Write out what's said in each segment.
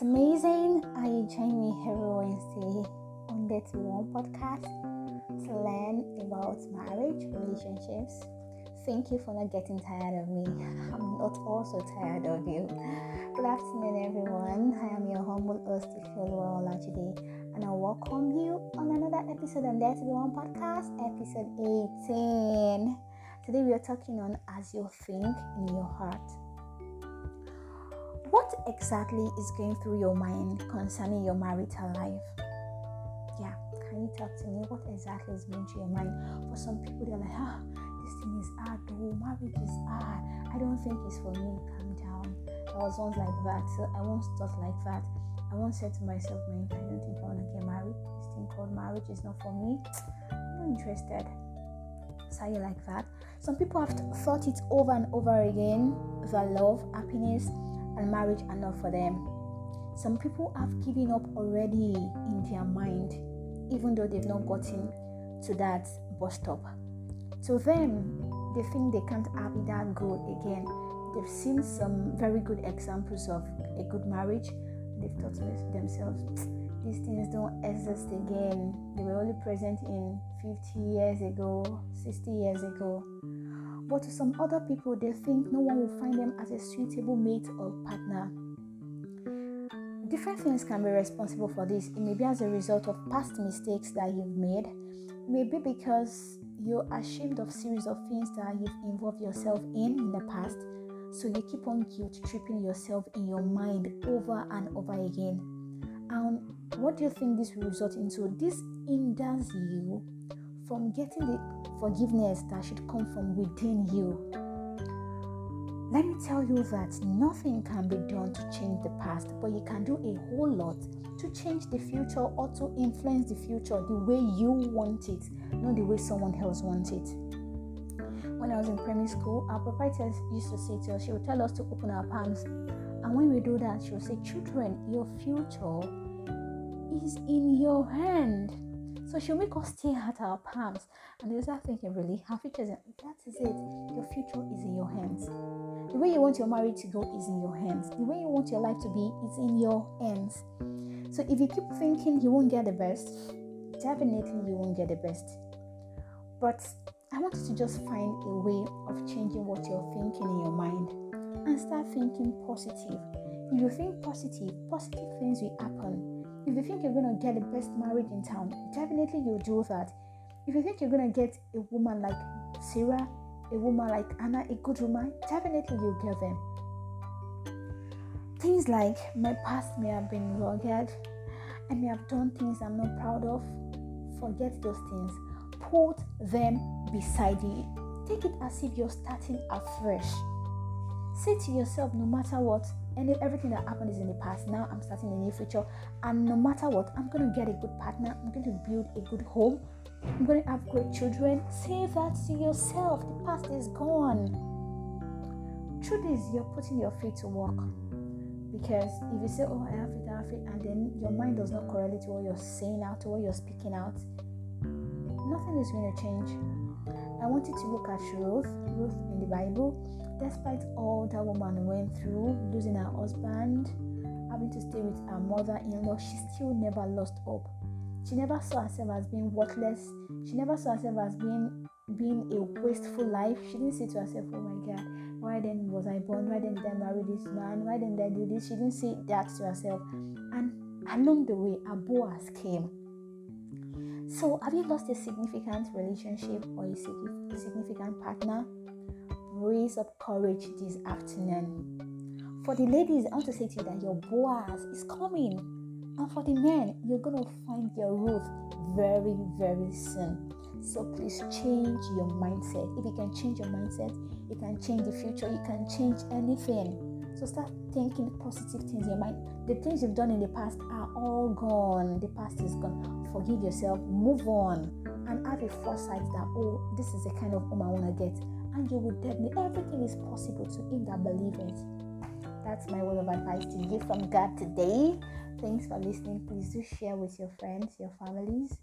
It's amazing how you join me every Wednesday on the To One podcast to learn about marriage, relationships. Thank you for not getting tired of me. I'm not also tired of you. Good afternoon, everyone. I am your humble host, Ifeoluwa today, and I welcome you on another episode on Be One podcast, episode 18. Today we are talking on As You Think in Your Heart. What exactly is going through your mind concerning your marital life? Yeah, can you talk to me? What exactly is going through your mind? For some people, they're like, ah, this thing is hard, though. Marriage is hard. I don't think it's for me. Calm down. I was once like that, so I once thought like that. I once said to myself, man, I don't think I want to get married. This thing called marriage is not for me. I'm not interested. So you like that? Some people have thought it over and over again. The love, happiness, and marriage are not for them. Some people have given up already in their mind, even though they've not gotten to that bus stop. To them, they think they can't have that good again. They've seen some very good examples of a good marriage. They've thought to themselves, these things don't exist again. They were only present in 50 years ago, 60 years ago. But to some other people, they think no one will find them as a suitable mate or partner. Different things can be responsible for this. It may be as a result of past mistakes that you've made. maybe because you're ashamed of series of things that you've involved yourself in in the past. So you keep on guilt tripping yourself in your mind over and over again. And what do you think this will result into? This hinders you from getting the forgiveness that should come from within you. Let me tell you that nothing can be done to change the past, but you can do a whole lot to change the future or to influence the future the way you want it, not the way someone else wants it. When I was in primary school, our proprietors used to say to us, she would tell us to open our palms. And when we do that, she would say, Children, your future is in your hand. So she'll make us stare at our palms and they'll start thinking, really, our future is in, that is it. Your future is in your hands. The way you want your marriage to go is in your hands. The way you want your life to be is in your hands. So if you keep thinking you won't get the best, definitely you won't get the best. But I want you to just find a way of changing what you're thinking in your mind and start thinking positive. If you think positive, positive things will happen if you think you're to get the best marriage in town, definitely you'll do that. If you think you're to get a woman like Sarah, a woman like Anna, a good woman, definitely you'll get them. Things like my past may have been rugged, I may have done things I'm not proud of. Forget those things. Put them beside you. Take it as if you're starting afresh. Say to yourself, no matter what, and everything that happened is in the past. Now I'm starting a new future, and no matter what, I'm going to get a good partner. I'm going to build a good home. I'm going to have great children. Say that to yourself. The past is gone. Truth is, you're putting your feet to work. Because if you say, Oh, I have it, I have it, and then your mind does not correlate to what you're saying out, to what you're speaking out, nothing is going to change. I want you to look at Ruth, Ruth in the Bible despite all that woman went through, losing her husband, having to stay with her mother in law, she still never lost hope. She never saw herself as being worthless. She never saw herself as being being a wasteful life. She didn't say to herself, Oh my god, why then was I born? Why then did I marry this man? Why didn't I do this? She didn't say that to herself. And along the way, a Boaz came. So, have you lost a significant relationship or a significant partner? raise up courage this afternoon. For the ladies, I want to say to you that your Boaz is coming. And for the men, you're going to find your Ruth very, very soon. So please change your mindset. If you can change your mindset, you can change the future, you can change anything. So start thinking positive things in your mind. The things you've done in the past are all gone. The past is gone. Forgive yourself, move on, and have a foresight that, oh, this is the kind of home I want to get and you will definitely everything is possible to him that believe it. That's my word of advice to you from God today. Thanks for listening. Please do share with your friends, your families,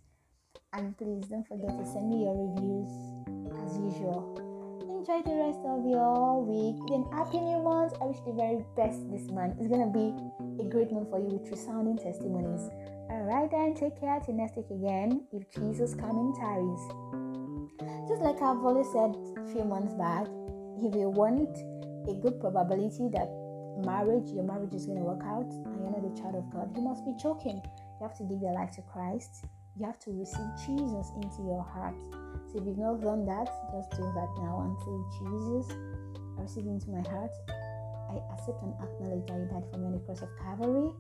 and please don't forget to send me your reviews as usual. Enjoy the rest of your week. Then happy new month. I wish the very best this month. It's gonna be a great month for you with resounding testimonies. Alright then, take care till next week again. If Jesus coming tarries. Just like I've always said a few months back, if you want a good probability that marriage, your marriage is to work out, and you're not a child of God, you must be choking. You have to give your life to Christ. You have to receive Jesus into your heart. So if you've not done that, just do that now and say, Jesus, I receive into my heart. I accept and acknowledge that you died for me on the cross of Calvary.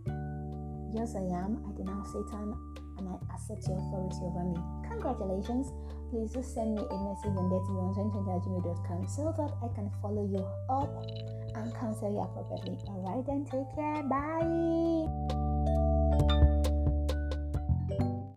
Yes, I am. I denounce Satan and I accept your authority over me. Congratulations. Please just send me a message on dirtyone2020 so that I can follow you up and counsel you appropriately. Alright, then take care. Bye.